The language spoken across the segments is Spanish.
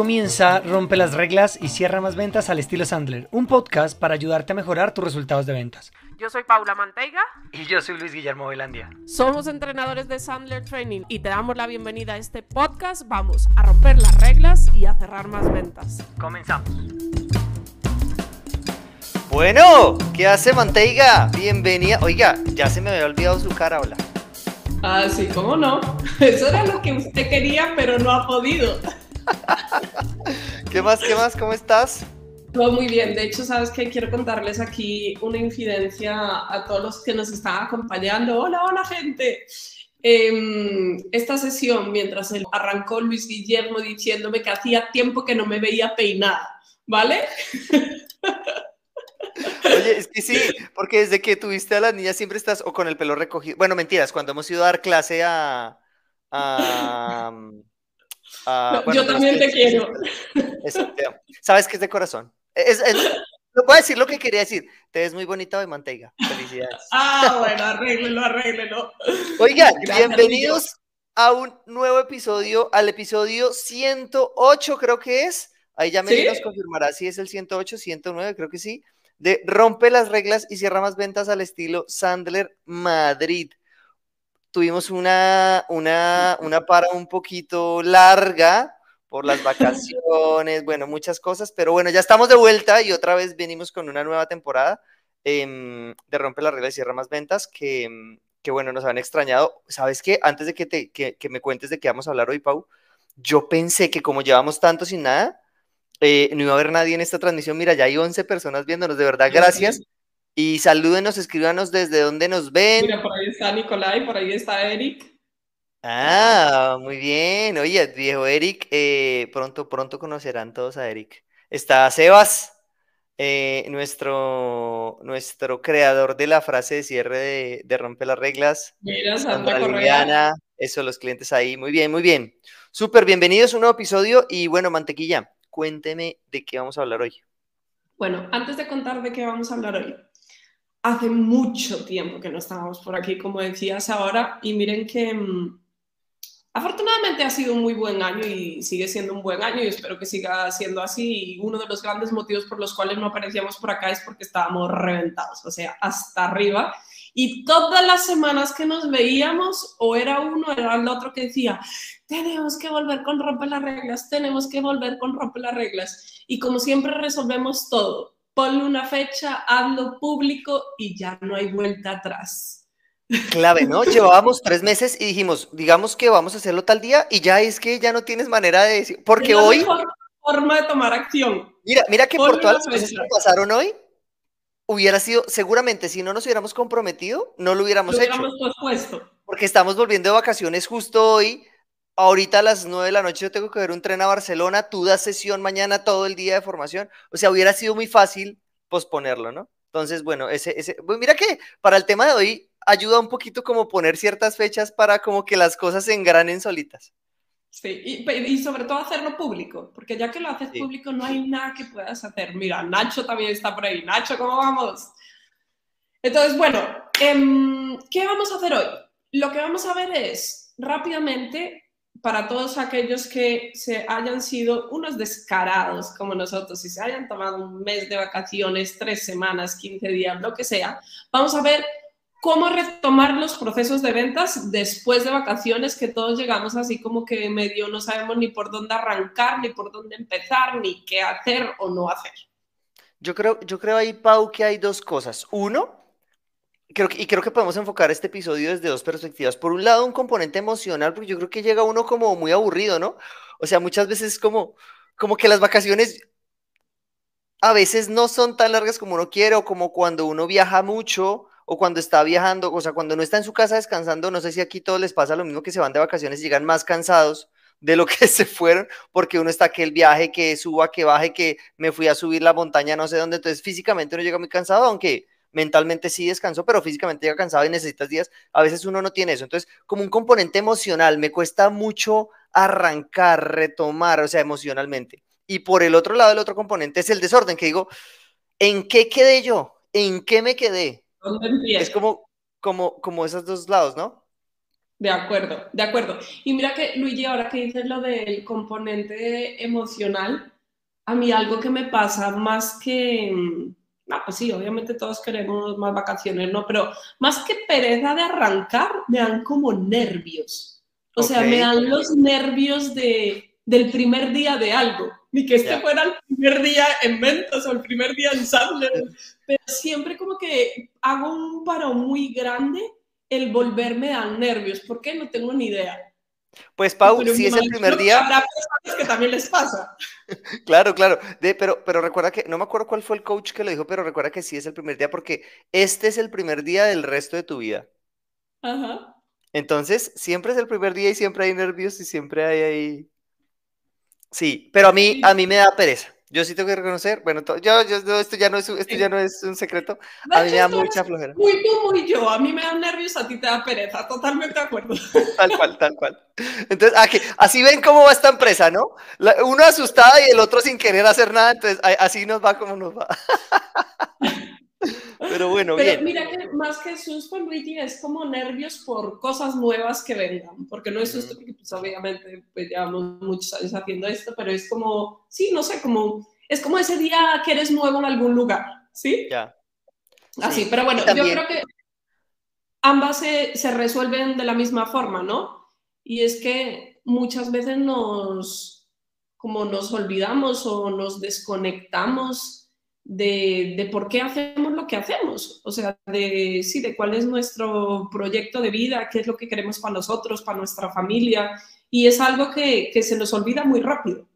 comienza Rompe las reglas y cierra más ventas al estilo Sandler, un podcast para ayudarte a mejorar tus resultados de ventas. Yo soy Paula Manteiga. Y yo soy Luis Guillermo Velandia. Somos entrenadores de Sandler Training y te damos la bienvenida a este podcast. Vamos a romper las reglas y a cerrar más ventas. Comenzamos. Bueno, ¿qué hace Manteiga? Bienvenida. Oiga, ya se me había olvidado su cara, hola. Ah, sí, ¿cómo no? Eso era lo que usted quería, pero no ha podido. ¿Qué más, qué más? ¿Cómo estás? Todo muy bien. De hecho, sabes que quiero contarles aquí una infidencia a todos los que nos están acompañando. Hola, hola, gente. Em, esta sesión, mientras él arrancó Luis Guillermo diciéndome que hacía tiempo que no me veía peinada, ¿vale? Oye, es que sí, porque desde que tuviste a las niñas siempre estás o con el pelo recogido. Bueno, mentiras, cuando hemos ido a dar clase a. yo también te quiero. Sabes que es de corazón. Es, no puedo decir lo que quería decir. Te ves muy bonita de manteiga. Felicidades. Ah, bueno, arréglelo, arréglelo. Oiga, bienvenidos a un nuevo episodio, al episodio 108, creo que es. Ahí ya me nos confirmará si es el 108, 109, creo que sí de rompe las reglas y cierra más ventas al estilo Sandler Madrid. Tuvimos una, una, una para un poquito larga por las vacaciones, bueno, muchas cosas, pero bueno, ya estamos de vuelta y otra vez venimos con una nueva temporada em, de Rompe las reglas y cierra más ventas que, em, que, bueno, nos han extrañado. ¿Sabes qué? Antes de que, te, que, que me cuentes de qué vamos a hablar hoy, Pau, yo pensé que como llevamos tanto sin nada, eh, no iba a haber nadie en esta transmisión. Mira, ya hay 11 personas viéndonos, de verdad, gracias. Y salúdenos, escríbanos desde dónde nos ven. Mira, por ahí está Nicolai, por ahí está Eric. Ah, muy bien. Oye, viejo Eric, eh, pronto, pronto conocerán todos a Eric. Está Sebas, eh, nuestro, nuestro creador de la frase de cierre de, de Rompe las Reglas. Mira, Sandra Correa. Eso, los clientes ahí. Muy bien, muy bien. Súper, bienvenidos a un nuevo episodio y bueno, mantequilla cuénteme de qué vamos a hablar hoy. Bueno, antes de contar de qué vamos a hablar hoy, hace mucho tiempo que no estábamos por aquí, como decías ahora, y miren que mm, afortunadamente ha sido un muy buen año y sigue siendo un buen año y espero que siga siendo así. Y uno de los grandes motivos por los cuales no aparecíamos por acá es porque estábamos reventados, o sea, hasta arriba. Y todas las semanas que nos veíamos, o era uno era el otro que decía, tenemos que volver con rompe las reglas, tenemos que volver con rompe las reglas. Y como siempre resolvemos todo, ponle una fecha, hazlo público y ya no hay vuelta atrás. Clave, ¿no? Llevábamos tres meses y dijimos, digamos que vamos a hacerlo tal día y ya es que ya no tienes manera de decir, porque hoy... Mejor forma de tomar acción. Mira, mira que por todas las cosas que pasaron hoy, hubiera sido, seguramente si no nos hubiéramos comprometido, no lo hubiéramos, lo hubiéramos hecho. Pospuesto. Porque estamos volviendo de vacaciones justo hoy. Ahorita a las 9 de la noche yo tengo que ver un tren a Barcelona, tú das sesión mañana todo el día de formación. O sea, hubiera sido muy fácil posponerlo, ¿no? Entonces, bueno, ese, ese, pues mira que para el tema de hoy ayuda un poquito como poner ciertas fechas para como que las cosas se engranen solitas. Sí, y, sobre todo hacerlo público, porque ya que lo haces público no hay nada que puedas hacer. Mira, Nacho también está por ahí. Nacho, ¿cómo vamos? Entonces, bueno, em, ¿qué vamos a hacer hoy? Lo que vamos a ver es rápidamente, para todos aquellos que se hayan sido unos descarados como nosotros, y se hayan tomado un mes de vacaciones, tres semanas, 15 días, lo que sea, vamos a ver cómo retomar los procesos de ventas después de vacaciones, que todos llegamos así como que medio no sabemos ni por dónde arrancar, ni por dónde empezar, ni qué hacer o no hacer. Yo creo, yo creo ahí, Pau, que hay dos cosas. Uno, creo que, y creo que podemos enfocar este episodio desde dos perspectivas. Por un lado, un componente emocional, porque yo creo que llega uno como muy aburrido, ¿no? O sea, muchas veces como, como que las vacaciones a veces no son tan largas como uno quiere, o como cuando uno viaja mucho, o cuando está viajando, o sea, cuando no está en su casa descansando, no sé si aquí todos les pasa lo mismo que se van de vacaciones y llegan más cansados de lo que se fueron, porque uno está que el viaje, que suba, que baje, que me fui a subir la montaña, no sé dónde, entonces físicamente uno llega muy cansado, aunque mentalmente sí descansó, pero físicamente llega cansado y necesitas días, a veces uno no tiene eso, entonces como un componente emocional, me cuesta mucho arrancar, retomar, o sea, emocionalmente. Y por el otro lado, el otro componente es el desorden, que digo, ¿en qué quedé yo? ¿En qué me quedé? Es como, como, como esos dos lados, ¿no? De acuerdo, de acuerdo. Y mira que, Luigi, ahora que dices lo del componente emocional, a mí algo que me pasa más que, ah, pues sí, obviamente todos queremos más vacaciones, ¿no? Pero más que pereza de arrancar, me dan como nervios. O sea, me dan los nervios de, del primer día de algo. Ni que este fuera el primer día en ventas o el primer día en Sandler. Pero siempre como que hago un paro muy grande el volverme dan nervios. ¿Por qué? No tengo ni idea. Pues Pau, si es el primer día... Habrá personas que también les pasa. claro, claro. De, pero, pero recuerda que, no me acuerdo cuál fue el coach que lo dijo, pero recuerda que sí es el primer día porque este es el primer día del resto de tu vida. Ajá. Entonces, siempre es el primer día y siempre hay nervios y siempre hay ahí... Sí, pero a mí, a mí me da pereza. Yo sí tengo que reconocer, bueno, yo, yo, esto, ya no es, esto ya no es un secreto, a mí me da mucha flojera. Muy tú, muy yo, a mí me da nervios, a ti te da pereza, totalmente de acuerdo. Tal cual, tal cual. Entonces, aquí, así ven cómo va esta empresa, ¿no? uno asustada y el otro sin querer hacer nada, entonces así nos va como nos va. Pero bueno, Pero mira que más que susto, Luigi, es como nervios por cosas nuevas que vengan, porque no es susto, porque pues, obviamente pues, llevamos muchos años haciendo esto, pero es como, sí, no sé, como, es como ese día que eres nuevo en algún lugar, ¿sí? Ya. Así, pero bueno, yo creo que ambas se, se resuelven de la misma forma, ¿no? Y es que muchas veces nos, como nos olvidamos o nos desconectamos de, por qué hacemos lo que hacemos, o sea, de, sí, de cuál es nuestro proyecto de vida, qué es lo que queremos para nosotros, para nuestra familia, y es algo que, se nos olvida muy rápido.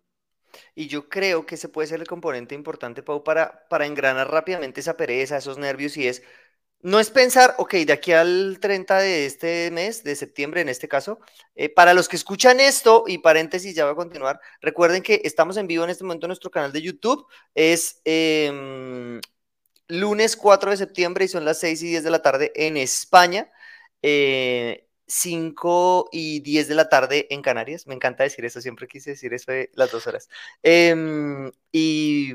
Y yo creo que ese puede ser el componente importante, Pau, para, para engranar rápidamente esa pereza, esos nervios, y es no es pensar, ok, de aquí al 30 de este mes, de septiembre en este caso, eh, para los que escuchan esto, y paréntesis, ya voy a continuar, recuerden que estamos en vivo en este momento en nuestro canal de YouTube, es em, lunes 4 de septiembre y son las 6 y 10 de la tarde en España, 5 eh, y 10 de la tarde en Canarias, me encanta decir eso, siempre quise decir eso de las dos horas. Em, y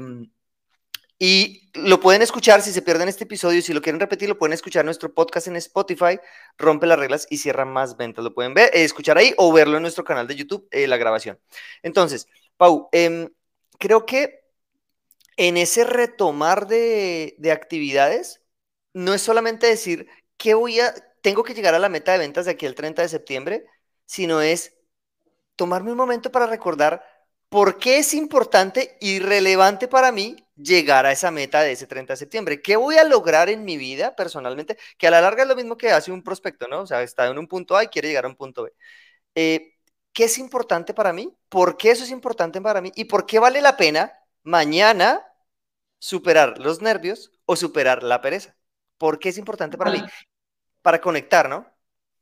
y lo pueden escuchar si se pierden este episodio, si lo quieren repetir, lo pueden escuchar en nuestro podcast en Spotify, Rompe las reglas y cierra más ventas. Lo pueden ver, eh, escuchar ahí o verlo en nuestro canal de YouTube, eh, la grabación. Entonces, Pau, em, creo que en ese retomar de, de actividades, no es solamente decir que voy a, tengo que llegar a la meta de ventas de aquí el 30 de septiembre, sino es tomarme un momento para recordar por qué es importante y relevante para mí llegar a esa meta de ese 30 de septiembre. ¿Qué voy a lograr en mi vida personalmente? Que a la larga es lo mismo que hace un prospecto, ¿no? O sea, está en un punto A y quiere llegar a un punto B. Eh, ¿Qué es importante para mí? ¿Por qué eso es importante para mí? ¿Y por qué vale la pena mañana superar los nervios o superar la pereza? ¿Por qué es importante para mí? Para conectar, ¿no?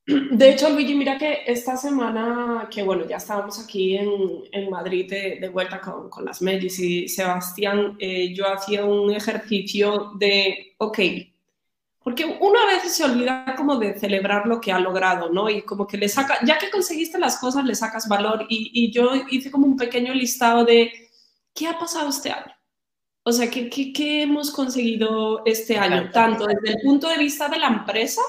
De hecho, Luigi, mira que esta semana, que bueno, ya estábamos aquí en, en Madrid de, vuelta con, con, las Medis y Sebastián, eh, yo hacía un ejercicio de, ok, porque uno a veces se olvida como de celebrar lo que ha logrado, ¿no? Y como que le saca, ya que conseguiste las cosas, le sacas valor. Y, y yo hice como un pequeño listado de, ¿qué ha pasado este año? O sea, ¿qué, qué, qué hemos conseguido este año? Tanto desde el punto de vista de la empresa,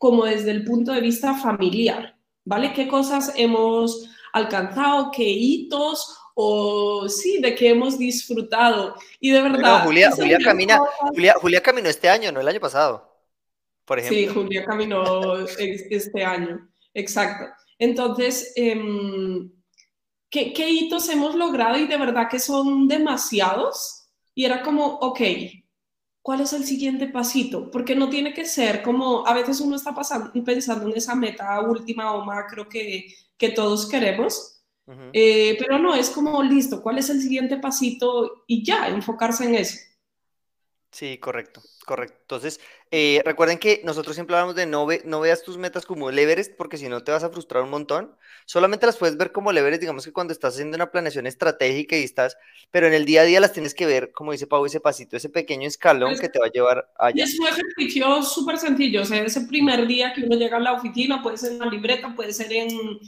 como desde el punto de vista familiar, ¿vale? ¿Qué cosas hemos alcanzado? ¿Qué hitos? O sí, de qué hemos disfrutado. Y de verdad... Julia, Julia, camina, Julia, Julia caminó este año, no el año pasado, por ejemplo. Sí, Julia caminó este año, exacto. Entonces, ¿qué, ¿qué hitos hemos logrado? Y de verdad que son demasiados. Y era como, ok, ¿cuál es el siguiente pasito? Porque no tiene que ser como, a veces uno está pasando, pensando en esa meta última o macro que, que todos queremos, eh, pero no, es como, listo, ¿cuál es el siguiente pasito? Y ya, enfocarse en eso. Sí, correcto, correcto. Entonces, eh, recuerden que nosotros siempre hablamos de no, no veas tus metas como el Everest, porque si no te vas a frustrar un montón. Solamente las puedes ver como el Everest, digamos que cuando estás haciendo una planeación estratégica y estás, pero en el día a día las tienes que ver, como dice Pau, ese pasito, ese pequeño escalón pues que te va a llevar allá. Es un ejercicio súper sencillo, o sea, ese primer día que uno llega a la oficina, puede ser en la libreta, puede ser en,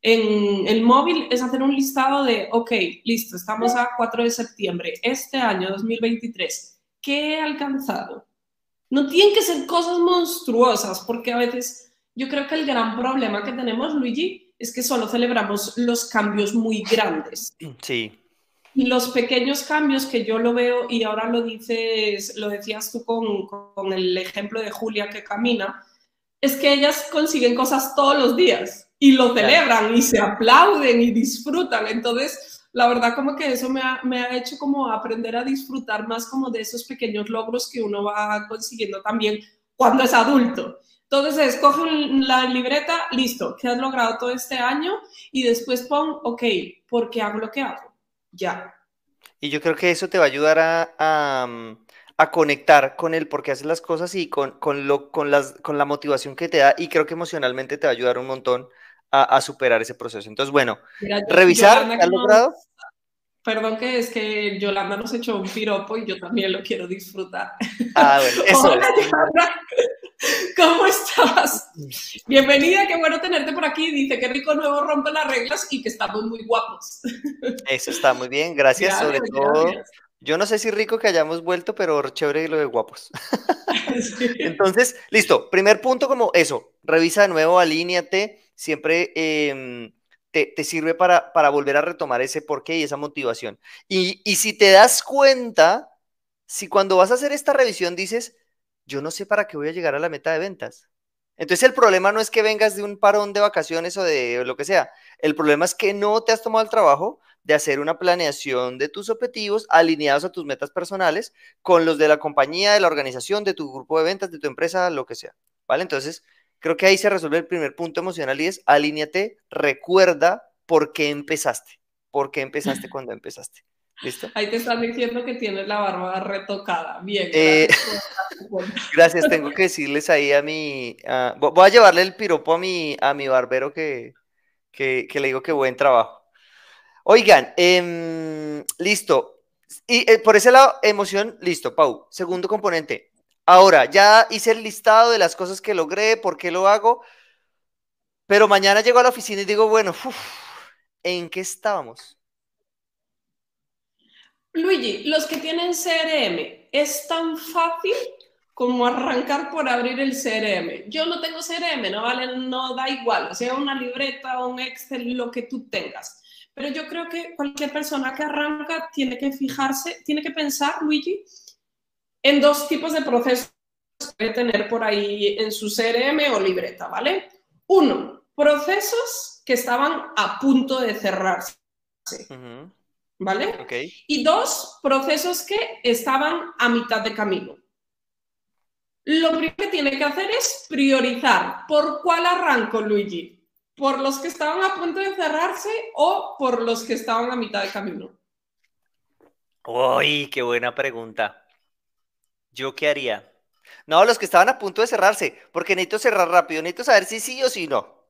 en el móvil, es hacer un listado de, ok, listo, estamos a 4 de septiembre, este año 2023 ¿qué he alcanzado? No tienen que ser cosas monstruosas, porque a veces yo creo que el gran problema que tenemos, Luigi, es que solo celebramos los cambios muy grandes. Sí. Y los pequeños cambios que yo lo veo, y ahora lo dices, lo decías tú con, con el ejemplo de Julia que camina, es que ellas consiguen cosas todos los días y lo celebran y se aplauden y disfrutan. Entonces, la verdad como que eso me ha, me ha, hecho como aprender a disfrutar más como de esos pequeños logros que uno va consiguiendo también cuando es adulto. Entonces, escoge la libreta, listo, ¿qué has logrado todo este año? Y después pon, ok, ¿por qué hago lo que hago? Ya. Y yo creo que eso te va a ayudar a, a, a conectar con el por qué haces las cosas y con, con, lo, con, las, con la motivación que te da y creo que emocionalmente te va a ayudar un montón a, a superar ese proceso. Entonces, bueno, Mira, revisar, ¿has logrado? Perdón que es que Yolanda nos echó un piropo y yo también lo quiero disfrutar. Ah, bueno, eso. Hola, Yolanda. ¿Cómo estás? Bienvenida, qué bueno tenerte por aquí. Dice que rico nuevo rompe las reglas y que estamos muy guapos. Eso está muy bien, gracias, gracias sobre todo. Gracias. Yo no sé si rico que hayamos vuelto, pero chévere lo de guapos. Sí. Entonces, listo. Primer punto como eso. Revisa de nuevo, alíñate. Siempre eh, te, te, sirve para, para volver a retomar ese porqué y esa motivación. Y, y si te das cuenta, si cuando vas a hacer esta revisión dices, yo no sé para qué voy a llegar a la meta de ventas. Entonces el problema no es que vengas de un parón de vacaciones o de lo que sea. El problema es que no te has tomado el trabajo de hacer una planeación de tus objetivos alineados a tus metas personales con los de la compañía, de la organización, de tu grupo de ventas, de tu empresa, lo que sea. ¿Vale? Entonces, creo que ahí se resuelve el primer punto emocional y es alíñate, recuerda por qué empezaste, por qué empezaste cuando empezaste. ¿Listo? Ahí te están diciendo que tienes la barba retocada. Bien. Eh, gracias, tengo que decirles ahí a mi... Uh, voy a llevarle el piropo a mi, a mi barbero que, que, que le digo que buen trabajo. Oigan, eh, listo. Y eh, por ese lado, emoción, listo, Pau. Segundo componente. Ahora, ya hice el listado de las cosas que logré, por qué lo hago, pero mañana llego a la oficina y digo, bueno, uf, ¿en qué estábamos? Luigi, los que tienen CRM, es tan fácil como arrancar por abrir el CRM. Yo no tengo CRM, no vale, no da igual, sea una libreta un Excel, lo que tú tengas. Pero yo creo que cualquier persona que arranca tiene que fijarse, tiene que pensar, Luigi, en dos tipos de procesos que debe tener por ahí en su CRM o libreta, ¿vale? Uno, procesos que estaban a punto de cerrarse. Uh -huh. ¿Vale? Okay. Y dos, procesos que estaban a mitad de camino. Lo primero que tiene que hacer es priorizar. ¿Por cuál arranco, Luigi? ¿Por los que estaban a punto de cerrarse o por los que estaban a mitad de camino? Uy, qué buena pregunta. ¿Yo qué haría? No, los que estaban a punto de cerrarse, porque necesito cerrar rápido, necesito saber si sí o si no.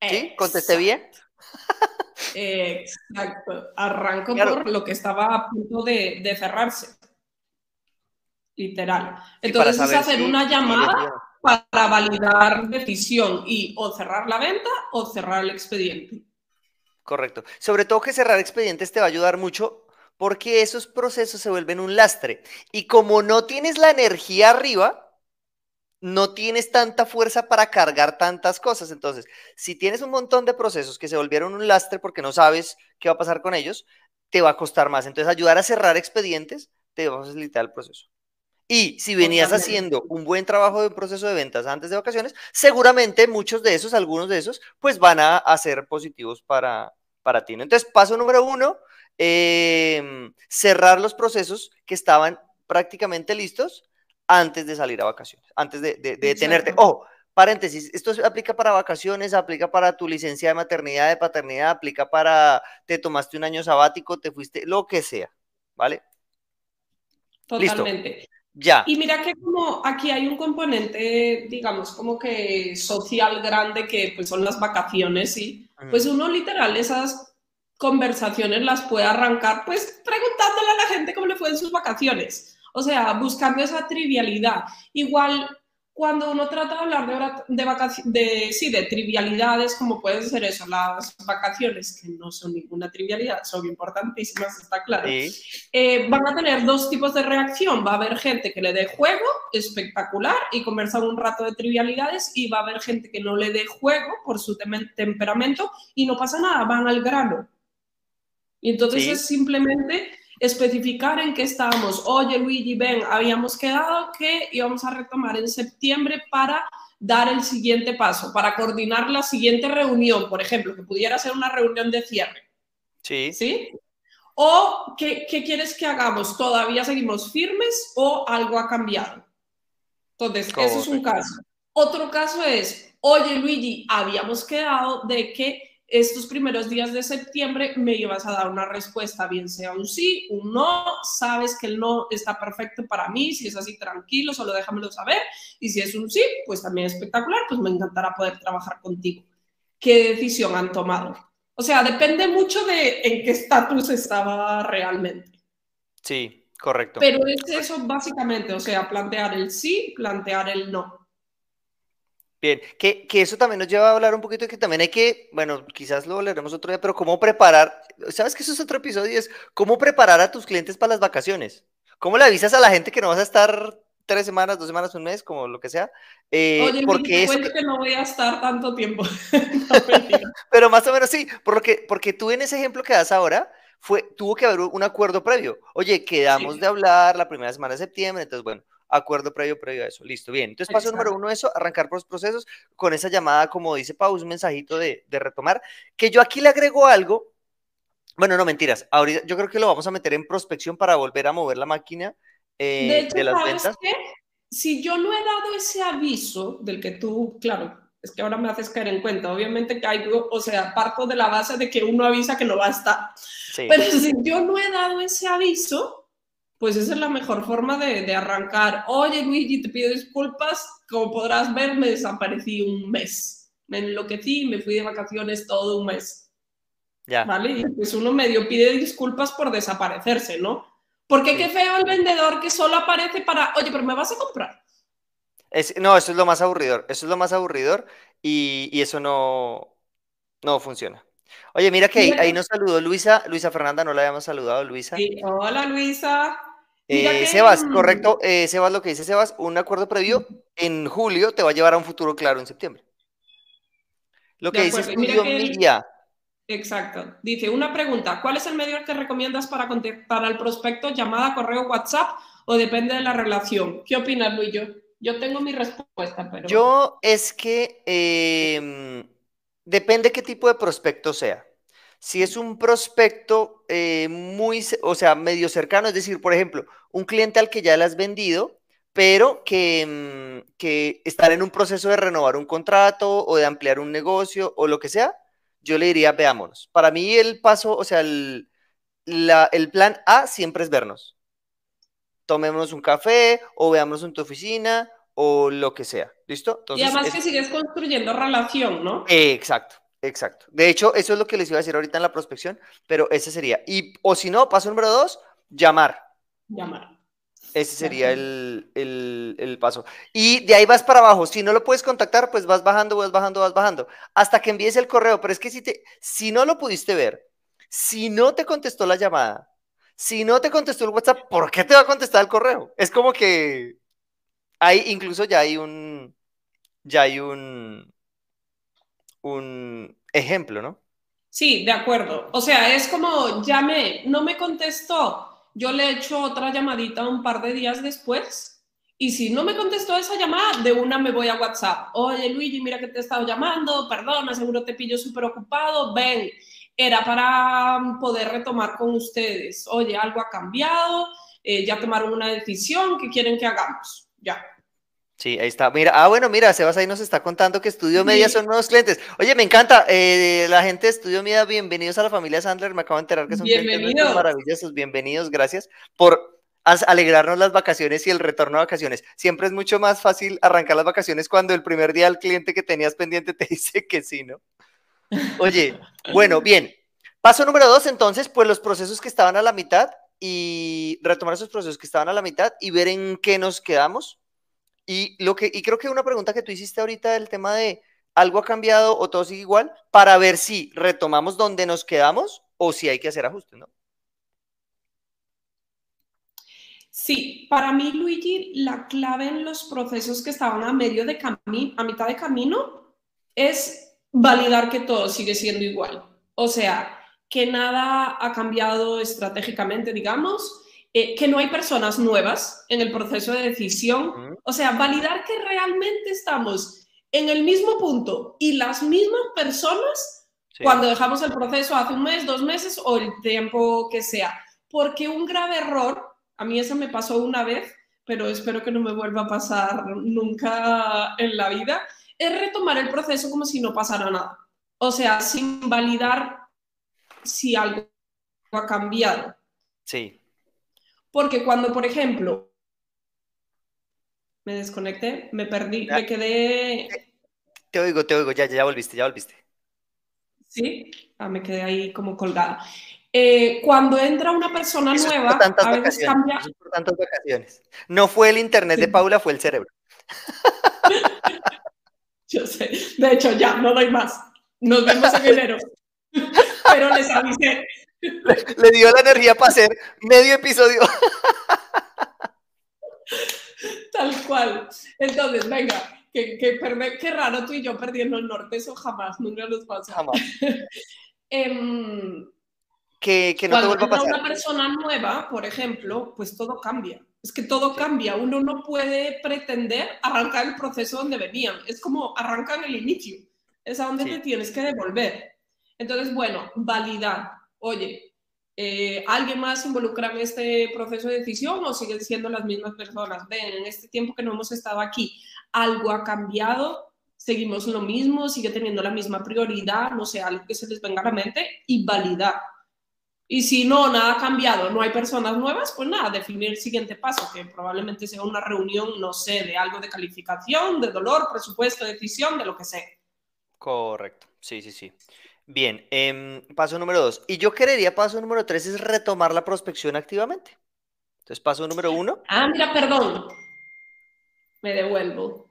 ¿Sí? ¿Contesté bien? Exacto. Arranco claro. por lo que estaba a punto de, de cerrarse. Literal. Entonces es hacer si una llamada para validar decisión y o cerrar la venta o cerrar el expediente. Correcto. Sobre todo que cerrar expedientes te va a ayudar mucho porque esos procesos se vuelven un lastre. Y como no tienes la energía arriba, no tienes tanta fuerza para cargar tantas cosas. Entonces, si tienes un montón de procesos que se volvieron un lastre porque no sabes qué va a pasar con ellos, te va a costar más. Entonces, ayudar a cerrar expedientes te va a facilitar el proceso. Y si venías haciendo un buen trabajo de proceso de ventas antes de vacaciones, seguramente muchos de esos, algunos de esos, pues van a, a ser positivos para, para ti. ¿no? Entonces, paso número uno, eh, cerrar los procesos que estaban prácticamente listos antes de salir a vacaciones, antes de, de, de tenerte. Ojo, paréntesis, esto aplica para vacaciones, aplica para tu licencia de maternidad, de paternidad, aplica para te tomaste un año sabático, te fuiste, lo que sea, ¿vale? Totalmente. Listo. Ya. Y mira que como aquí hay un componente, digamos, como que social grande que pues son las vacaciones, ¿sí? -huh. Pues uno literal esas conversaciones las puede arrancar pues preguntándole a la gente cómo le fue en sus vacaciones. O sea, buscando esa trivialidad. Igual cuando uno trata de hablar de, de, sí, de trivialidades, como pueden ser eso, las vacaciones, que no son ninguna trivialidad, son importantísimas, está claro, eh, van a tener dos tipos de reacción. Va a haber gente que le dé juego, espectacular, y conversar un rato de trivialidades, y va a haber gente que no le dé juego por su temperamento, y no pasa nada, van al grano. Y entonces es simplemente especificar en qué estábamos. Oye, Luigi, ven, habíamos quedado que íbamos a retomar en septiembre para dar el siguiente paso, para coordinar la siguiente reunión, por ejemplo, que pudiera ser una reunión de cierre. Sí. ¿Sí? ¿O qué, qué quieres que hagamos? ¿Todavía seguimos firmes o algo ha cambiado? Entonces, ese es un caso. Otro caso es, oye Luigi, habíamos quedado de que estos primeros días de septiembre me ibas a dar una respuesta, bien sea un sí, un no, sabes que el no está perfecto para mí, si es así, tranquilo, solo déjamelo saber, y si es un sí, pues también espectacular, pues me encantará poder trabajar contigo. ¿Qué decisión han tomado? O sea, depende mucho de en qué estatus estaba realmente. Sí, correcto. Pero es eso básicamente, o sea, plantear el sí, plantear el no. Bien, que, que, eso también nos lleva a hablar un poquito de que también hay que, bueno, quizás lo hablaremos otro día, pero cómo preparar, ¿sabes que eso es otro episodio? Es cómo preparar a tus clientes para las vacaciones. ¿Cómo le avisas a la gente que no vas a estar tres semanas, dos semanas, un mes, como lo que sea? Eh, Oye, porque eso... que no voy a estar tanto tiempo. pero más o menos sí, por lo que, porque tú en ese ejemplo que das ahora, fue, tuvo que haber un acuerdo previo. Oye, quedamos de hablar la primera semana de septiembre, entonces bueno, acuerdo previo previo a eso. Listo, bien. Entonces, paso número uno, eso, arrancar por los procesos con esa llamada, como dice Pau, un mensajito de, retomar, que yo aquí le agrego algo. Bueno, no mentiras. Ahorita yo creo que lo vamos a meter en prospección para volver a mover la máquina eh, de, las ventas. Si yo no he dado ese aviso del que tú, claro, es que ahora me haces caer en cuenta. Obviamente hay, o sea, parto de la base de que uno avisa que no va a estar. Pero si yo no he dado ese aviso, pues esa es la mejor forma de, arrancar. Oye, Luigi, te pido disculpas. Como podrás ver, me desaparecí un mes. Me enloquecí y me fui de vacaciones todo un mes. Ya. ¿Vale? Y pues uno medio pide disculpas por desaparecerse, ¿no? Porque qué feo el vendedor que solo aparece para, oye, pero me vas a comprar. no, eso es lo más aburridor. Eso es lo más aburridor y, eso no, no funciona. Oye, mira que ahí, nos saludó Luisa, Luisa Fernanda, no la habíamos saludado, Luisa. Sí, hola Luisa. Eh, Sebas, correcto, eh, Sebas, lo que dice Sebas, un acuerdo previo en julio te va a llevar a un futuro claro en septiembre. Lo que dice Estudio Media. Exacto. Dice, una pregunta, ¿cuál es el medio que recomiendas para contactar al prospecto? ¿Llamada, correo, WhatsApp o depende de la relación? ¿Qué opinas, Luis? Yo, yo tengo mi respuesta, pero... Yo es que em, depende qué tipo de prospecto sea. Si es un prospecto eh, muy, o sea, medio cercano, es decir, por ejemplo, un cliente al que ya le has vendido, pero que, mm, que están en un proceso de renovar un contrato o de ampliar un negocio o lo que sea, yo le diría, veámonos. Para mí el paso, o sea, el, el plan A siempre es vernos. Tomémonos un café o veámonos en tu oficina o lo que sea. ¿Listo? y además que sigues construyendo relación, ¿no? exacto. Exacto. De hecho, eso es lo que les iba a decir ahorita en la prospección, pero ese sería. Y, o si no, paso número dos, llamar. Llamar. Ese sería el, paso. Y de ahí vas para abajo. Si no lo puedes contactar, pues vas bajando, vas bajando, vas bajando. Hasta que envíes el correo. Pero es que si, te, si no lo pudiste ver, si no te contestó la llamada, si no te contestó el WhatsApp, ¿por qué te va a contestar el correo? Es como que hay, incluso ya hay un, ya hay un, un ejemplo, ¿no? Sí, de acuerdo. O sea, es como llamé, no me contestó, yo le echo otra llamadita un par de días después y si no me contestó esa llamada, de una me voy a WhatsApp. Oye, Luigi, mira que te he estado llamando, perdona, seguro te pillo súper ocupado, ven. Era para poder retomar con ustedes. Oye, algo ha cambiado, eh, ya tomaron una decisión, ¿qué quieren que hagamos? Ya. Sí, ahí está. Mira, ah, bueno, mira, Sebas ahí nos está contando que Estudio Media son nuevos clientes. Oye, me encanta. Eh, la gente de Estudio Media, bienvenidos a la familia Sandler. Me acabo de enterar que son clientes maravillosos. Bienvenidos, gracias por alegrarnos las vacaciones y el retorno a vacaciones. Siempre es mucho más fácil arrancar las vacaciones cuando el primer día el cliente que tenías pendiente te dice que sí, ¿no? Oye, bueno, bien. Paso número dos, entonces, pues los procesos que estaban a la mitad y retomar esos procesos que estaban a la mitad y ver en qué nos quedamos Y, lo que, y creo que una pregunta que tú hiciste ahorita del tema de algo ha cambiado o todo sigue igual, para ver si retomamos donde nos quedamos o si hay que hacer ajustes, ¿no? Sí, para mí, Luigi, la clave en los procesos que estaban a medio de camino, a mitad de camino, es validar que todo sigue siendo igual. O sea, que nada ha cambiado estratégicamente, digamos, eh, que no hay personas nuevas en el proceso de decisión. O sea, validar que realmente estamos en el mismo punto y las mismas personas cuando dejamos el proceso hace un mes, dos meses o el tiempo que sea. Porque un grave error, a mí eso me pasó una vez, pero espero que no me vuelva a pasar nunca en la vida, es retomar el proceso como si no pasara nada. O sea, sin validar si algo ha cambiado. Sí. Porque cuando, por ejemplo, me desconecté, me perdí, me quedé... Te oigo, te oigo, ya, ya volviste, ya volviste. Sí, ah, me quedé ahí como colgada. Eh, cuando entra una persona nueva, a veces cambia. por tantas vacaciones. No fue el internet de Paula, fue el cerebro. Yo sé. De hecho, ya, no doy más. Nos vemos en enero. Pero les avisé. Le, dio la energía para hacer medio episodio. Tal cual. Entonces, venga, Qué, raro tú y yo perdiendo el norte, eso jamás, nunca nos pasa. Jamás. Em, que, que, no te vuelva a pasar. una persona nueva, por ejemplo, pues todo cambia. Es que todo cambia. Uno no puede pretender arrancar el proceso donde venían. Es como arrancan el inicio. Es a donde te tienes que devolver. Entonces, bueno, validar. Oye, eh, ¿alguien más involucra en este proceso de decisión o siguen siendo las mismas personas? Ven, en este tiempo que no hemos estado aquí, algo ha cambiado, seguimos lo mismo, sigue teniendo la misma prioridad, no sé, algo que se les venga a la mente y validar. Y si no, nada ha cambiado, no hay personas nuevas, pues nada, definir el siguiente paso, que probablemente sea una reunión, no sé, de algo de calificación, de dolor, presupuesto, decisión, de lo que sea. Correcto, sí, sí, sí. Bien, em, paso número dos. Y yo querería, paso número tres, es retomar la prospección activamente. Entonces, paso número uno. Ah, mira, perdón me devuelvo.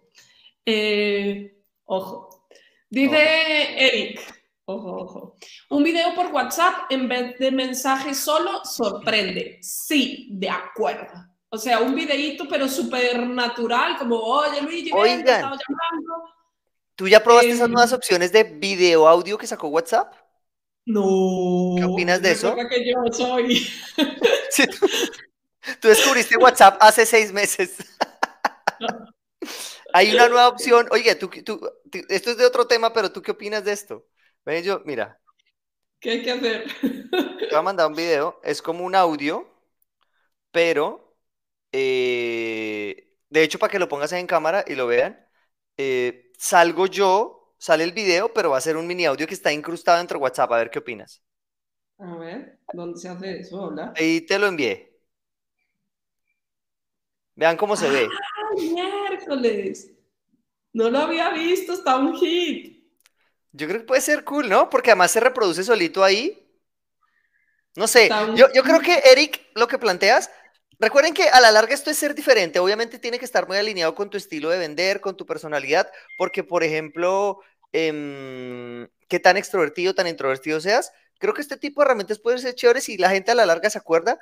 Eh, ojo. Dice Eric, ojo, ojo. Un video por WhatsApp en vez de mensaje solo sorprende. Sí, de acuerdo. O sea, un videíto, pero súper natural, como, oye Luigi, Oigan, te llamando. ¿Tú ya probaste esas em, nuevas opciones de video audio que sacó WhatsApp? No. ¿Qué opinas de eso? Que yo soy. tú descubriste WhatsApp hace seis meses. Hay una nueva opción. Oye, tú, tú, esto es de otro tema, pero ¿tú qué opinas de esto? Ven, yo, mira. ¿Qué hay que hacer? Te voy a mandar un video. Es como un audio, pero eh, de hecho, para que lo pongas en cámara y lo vean, eh, salgo yo, sale el video, pero va a ser un mini audio que está incrustado dentro de WhatsApp. A ver qué opinas. A ver, ¿dónde se hace eso? Hola. Ahí te lo envié. Vean cómo se ve. ¡Ah, miércoles! No lo había visto, está un hit. Yo creo que puede ser cool, ¿no? Porque además se reproduce solito ahí. No sé, yo, yo creo que Eric, lo que planteas, recuerden que a la larga esto es ser diferente. Obviamente tiene que estar muy alineado con tu estilo de vender, con tu personalidad, porque, por ejemplo, eh, qué tan extrovertido, tan introvertido seas, creo que este tipo de herramientas pueden ser chéveres y la gente a la larga se acuerda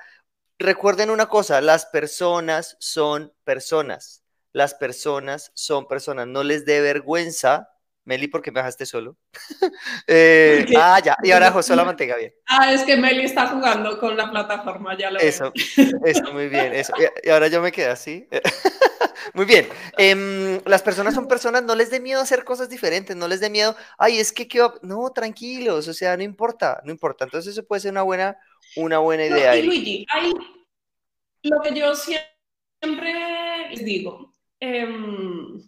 recuerden una cosa, las personas son personas. Las personas son personas. No les dé vergüenza. Meli, ¿por qué me dejaste solo? Eh, ah, ya. Y ahora José la mantenga bien. Ah, es que Meli está jugando con la plataforma, ya lo Eso, eso, muy bien. Eso. Y ahora yo me quedé así. Muy bien. Em, las personas son personas, no les dé miedo hacer cosas diferentes, no les dé miedo, ay, es que, no, tranquilos, o sea, no importa, no importa. Entonces eso puede ser una buena, una buena idea. y Luigi, hay lo que yo siempre les digo, em,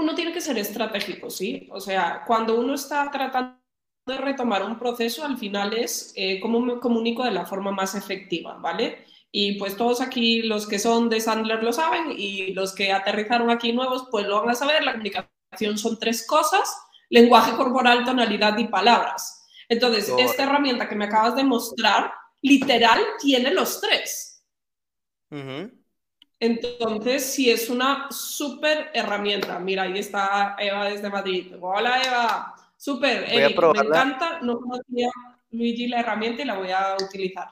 uno tiene que ser estratégico, ¿sí? O sea, cuando uno está tratando de retomar un proceso, al final es eh, cómo me comunico de la forma más efectiva, ¿vale? Y pues todos aquí, los que son de Sandler lo saben y los que aterrizaron aquí nuevos, pues lo van a saber. La comunicación son tres cosas, lenguaje corporal, tonalidad y palabras. Entonces, esta herramienta que me acabas de mostrar, literal, tiene los tres. Entonces, sí es una súper herramienta. Mira, ahí está Eva desde Madrid. Hola, Eva. Súper, me encanta. No conocía Luigi la herramienta y la voy a utilizar.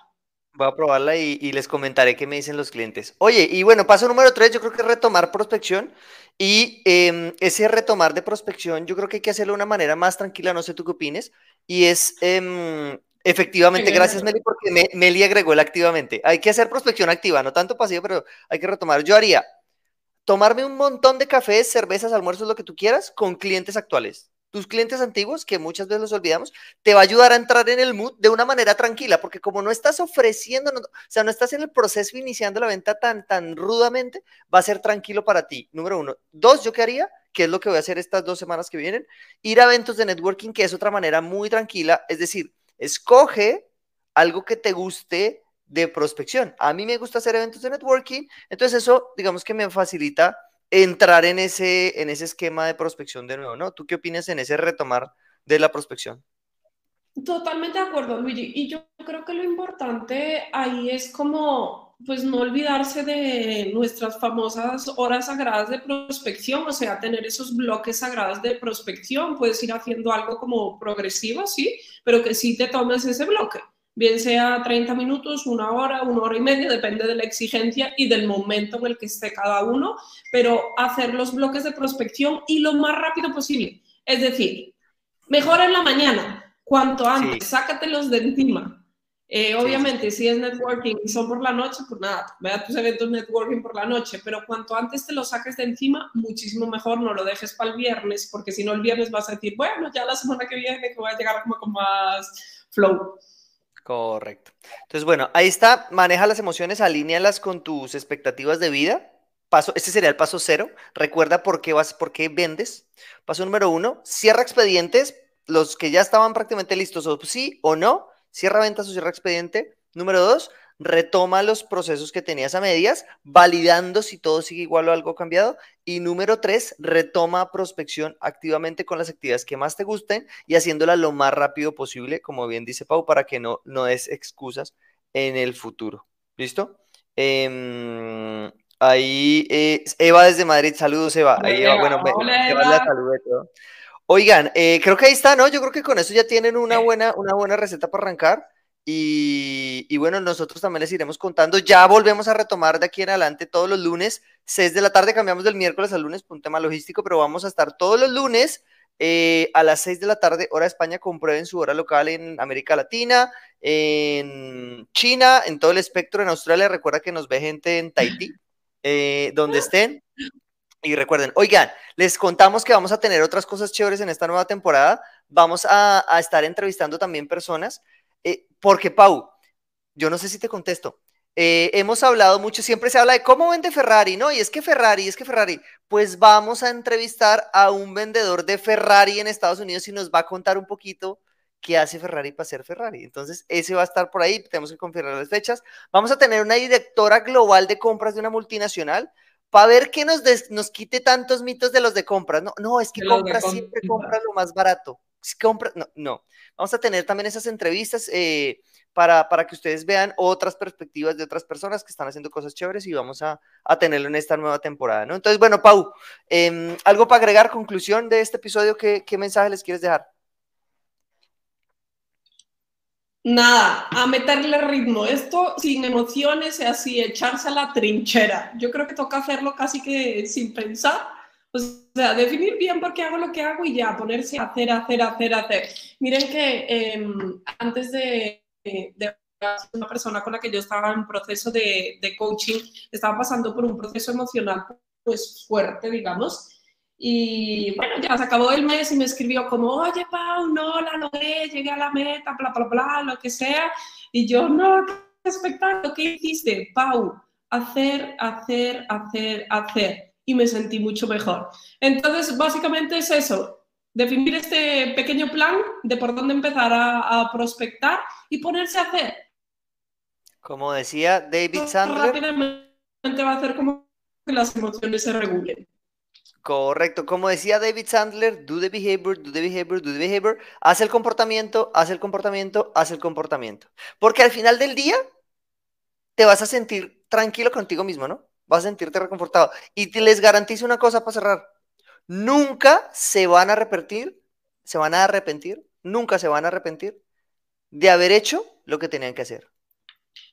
Voy a probarla y, les comentaré qué me dicen los clientes. Oye, y bueno, paso número tres, yo creo que es retomar prospección. Y em, ese retomar de prospección, yo creo que hay que hacerlo de una manera más tranquila, no sé tú qué opines. Y es, em, efectivamente, gracias Meli, porque Meli agregó el activamente. Hay que hacer prospección activa, no tanto pasivo, pero hay que retomar. Yo haría tomarme un montón de cafés, cervezas, almuerzos, lo que tú quieras, con clientes actuales tus clientes antiguos, que muchas veces los olvidamos, te va a ayudar a entrar en el mood de una manera tranquila, porque como no estás ofreciendo, o sea, no estás en el proceso iniciando la venta tan, tan rudamente, va a ser tranquilo para ti, número uno. Dos, yo qué haría, que es lo que voy a hacer estas dos semanas que vienen, ir a eventos de networking, que es otra manera muy tranquila, es decir, escoge algo que te guste de prospección. A mí me gusta hacer eventos de networking, entonces eso, digamos que me facilita entrar en ese, en ese esquema de prospección de nuevo, ¿no? ¿Tú qué opinas en ese retomar de la prospección? Totalmente de acuerdo, Luigi. Y yo creo que lo importante ahí es como, pues no olvidarse de nuestras famosas horas sagradas de prospección, o sea, tener esos bloques sagrados de prospección. Puedes ir haciendo algo como progresivo, sí, pero que sí te tomes ese bloque bien sea 30 minutos, una hora, una hora y media, depende de la exigencia y del momento en el que esté cada uno, pero hacer los bloques de prospección y lo más rápido posible. Es decir, mejor en la mañana, cuanto antes, sácatelos de encima. Eh, obviamente, si es networking y son por la noche, pues nada, vea tus eventos networking por la noche, pero cuanto antes te lo saques de encima, muchísimo mejor, no lo dejes para el viernes, porque si no el viernes vas a decir, bueno, ya la semana que viene que voy a llegar como con más flow. Correcto. Entonces, bueno, ahí está, maneja las emociones, alínealas con tus expectativas de vida. Paso, este sería el paso cero. Recuerda por qué vas, por qué vendes. Paso número uno, cierra expedientes, los que ya estaban prácticamente listos, o sí o no, cierra ventas o cierra expediente. Número dos, retoma los procesos que tenías a medias, validando si todo sigue igual o algo cambiado. Y número tres, retoma prospección activamente con las actividades que más te gusten y haciéndola lo más rápido posible, como bien dice Pau, para que no, no des excusas en el futuro. ¿Listo? Em, ahí eh, Eva desde Madrid, saludos Eva. Ahí Eva, bueno, Eva. Oigan, eh, creo que ahí está, ¿no? Yo creo que con eso ya tienen una buena, una buena receta para arrancar. Y, bueno, nosotros también les iremos contando. Ya volvemos a retomar de aquí en adelante todos los lunes, 6 de la tarde, cambiamos del miércoles al lunes por un tema logístico, pero vamos a estar todos los lunes eh, a las 6 de la tarde, hora de España. Comprueben su hora local en América Latina, en China, en todo el espectro, en Australia. Recuerda que nos ve gente en Tahití, eh, donde estén. Y recuerden, oigan, les contamos que vamos a tener otras cosas chéveres en esta nueva temporada. Vamos a, a estar entrevistando también personas eh, porque, Pau, yo no sé si te contesto. Eh, hemos hablado mucho, siempre se habla de cómo vende Ferrari, ¿no? Y es que Ferrari, es que Ferrari. Pues vamos a entrevistar a un vendedor de Ferrari en Estados Unidos y nos va a contar un poquito qué hace Ferrari para ser Ferrari. Entonces, ese va a estar por ahí, tenemos que confirmar las fechas. Vamos a tener una directora global de compras de una multinacional para ver que nos, nos quite tantos mitos de los de compras. No, no es que compras siempre compras lo más barato. Compra, no, no. Vamos a tener también esas entrevistas eh, para, para, que ustedes vean otras perspectivas de otras personas que están haciendo cosas chéveres y vamos a, a tenerlo en esta nueva temporada, ¿no? Entonces, bueno, Pau, em, ¿algo para agregar, conclusión de este episodio? ¿Qué, qué mensaje les quieres dejar? Nada, a meterle ritmo. Esto sin emociones y así, echarse a la trinchera. Yo creo que toca hacerlo casi que sin pensar o sea, definir bien por qué hago lo que hago y ya, ponerse a hacer, hacer, hacer, hacer. Miren que em, antes de, una persona con la que yo estaba en proceso de, de, coaching, estaba pasando por un proceso emocional pues fuerte, digamos. Y bueno, ya se acabó el mes y me escribió como, oye, Pau, no la logré, llegué a la meta, bla, bla, bla, lo que sea. Y yo, no, qué espectáculo, ¿qué hiciste? Pau, hacer, hacer, hacer, hacer y me sentí mucho mejor. Entonces, básicamente es eso, definir este pequeño plan de por dónde empezar a, prospectar y ponerse a hacer. Como decía David Sandler. Rápidamente va a hacer como que las emociones se regulen. Correcto, como decía David Sandler, do the behavior, do the behavior, do the behavior, haz el comportamiento, haz el comportamiento, haz el comportamiento. Porque al final del día te vas a sentir tranquilo contigo mismo, ¿no? vas a sentirte reconfortado. Y te les garantizo una cosa para cerrar. Nunca se van a arrepentir, se van a arrepentir, nunca se van a arrepentir de haber hecho lo que tenían que hacer.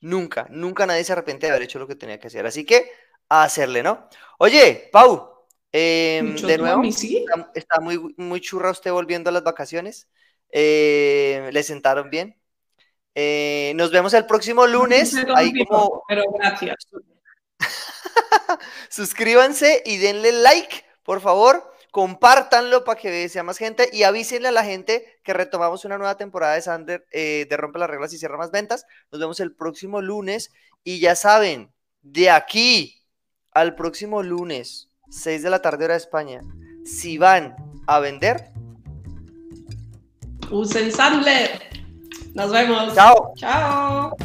Nunca, nunca nadie se arrepiente de haber hecho lo que tenía que hacer. Así que a hacerle, ¿no? Oye, Pau, em, de nuevo, está, muy, muy churra usted volviendo a las vacaciones. Eh, ¿Le sentaron bien? Eh, nos vemos el próximo lunes. Ahí como... Pero gracias. Suscríbanse y denle like, por favor. Compártanlo para que sea más gente y avísenle a la gente que retomamos una nueva temporada de Sander eh, de Rompe las Reglas y Cierra Más Ventas. Nos vemos el próximo lunes y ya saben, de aquí al próximo lunes, 6 de la tarde hora de España, si van a vender, usen Sandler. Nos vemos. Chao. Chao.